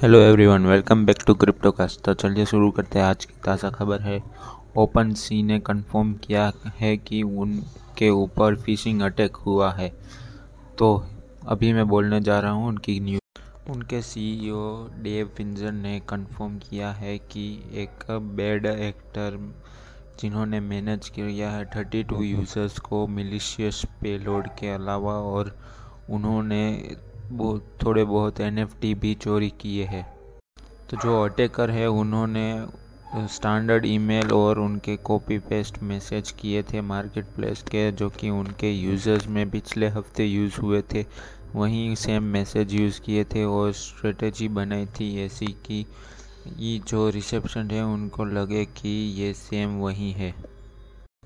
Hello everyone welcome back to crypto cast तो चलिए शुरू करते हैं। आज की ताज़ा खबर है। ओपन सी ने कंफर्म किया है कि उनके ऊपर फिशिंग अटैक हुआ है। तो अभी मैं बोलने जा रहा हूँ उनकी न्यूज़ उनके सीईओ डेव फिंजर ने कंफर्म किया है कि एक बेड एक्टर जिन्होंने मैनेज किया है थर्टी टू यूज़र्स को मिलिशियस पेलोड के अलावा और उन्होंने वो थोड़े बहुत एनएफटी भी चोरी किए हैं। तो जो अटैकर है, उन्होंने स्टैंडर्ड ईमेल और उनके कॉपी पेस्ट मैसेज किए थे मार्केट प्लेस के, जो कि उनके यूज़र्स में पिछले हफ़्ते यूज़ हुए थे। वहीं सेम मैसेज यूज़ किए थे और स्ट्रेटजी बनाई थी ऐसी कि ये जो रिसेप्शन है, उनको लगे कि ये सेम वही है।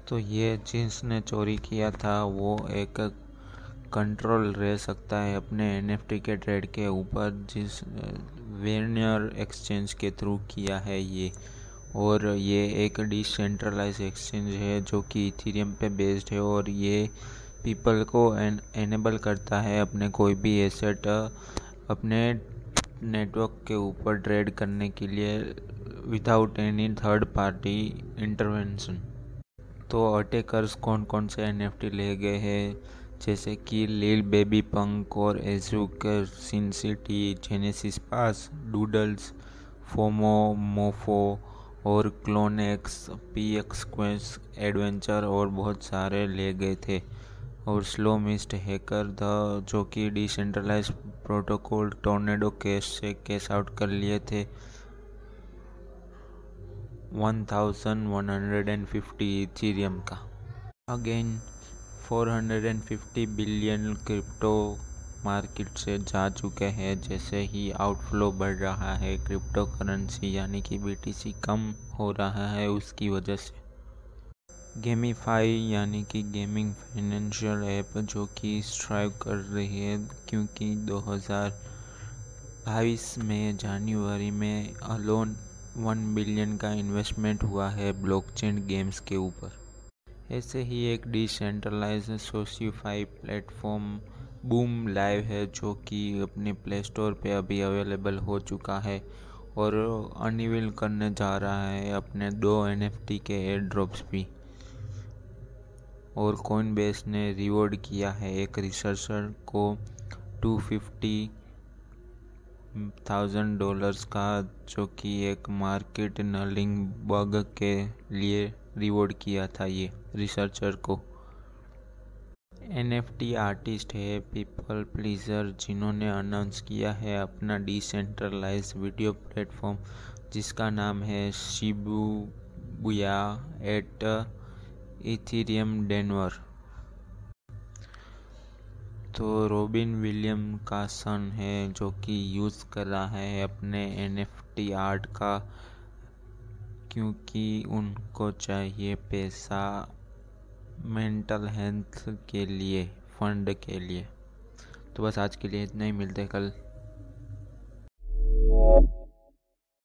तो ये जिसने चोरी किया था, वो एक कंट्रोल रह सकता है अपने एनएफटी के ट्रेड के ऊपर जिस वेनियर एक्सचेंज के थ्रू किया है ये। और ये एक डिसेंट्रलाइज एक्सचेंज है जो कि इथीरियम पे बेस्ड है और ये पीपल को एन, एनेबल करता है अपने कोई भी एसेट अपने नेटवर्क के ऊपर ट्रेड करने के लिए without any third party intervention तो अटैकर्स कौन कौन से एनएफटी ले गए हैं? जैसे कि लिल बेबी पंक और एजुकर sin city genesis pass doodles FOMO mofos और क्लोनेक्स पी एक्स क्वेंस एडवेंचर और बहुत सारे ले गए थे। और स्लो मिस्ट हैकर द, जो कि डिसेंट्रलाइज प्रोटोकॉल टोर्नेडो केस से केस आउट कर लिए थे। 1150 इथीरियम का। अगेन 450 बिलियन क्रिप्टो मार्केट से जा चुके हैं। जैसे ही आउटफ्लो बढ़ रहा है क्रिप्टो करेंसी यानी कि बीटीसी कम हो रहा है उसकी वजह से। गेमीफाई यानी कि गेमिंग फाइनेंशियल ऐप जो कि स्ट्राइव कर रही है क्योंकि 2022 में, जनवरी में अलोन वन बिलियन का इन्वेस्टमेंट हुआ है ब्लॉकचेन गेम्स के ऊपर। ऐसे ही एक decentralize SocialFi platform boom live है जो कि अपने प्ले स्टोर पे अभी अवेलेबल हो चुका है और अनिविल करने जा रहा है अपने दो एनएफटी के एयर ड्रॉप्स भी। और कॉइन बेस ने रिवॉर्ड किया है एक रिसर्चर को टू फिफ्टी थाउज़ेंड डॉलर्स का, जो कि एक मार्केट नलिंग बग के लिए रिवॉर्ड किया था ये रिसर्चर को। एनएफटी आर्टिस्ट है पीपल प्लीजर जिन्होंने अनाउंस किया है अपना डिसेंट्रलाइज वीडियो प्लेटफॉर्म जिसका नाम है शिबुया एट इथीरियम डेनवर तो रॉबिन विलियम का सन है, जो कि यूज़ कर रहा है अपने एनएफटी आर्ट का क्योंकि उनको चाहिए पैसा मेंटल हेल्थ के लिए फंड के लिए। तो बस आज के लिए इतना ही, मिलते हैं कल।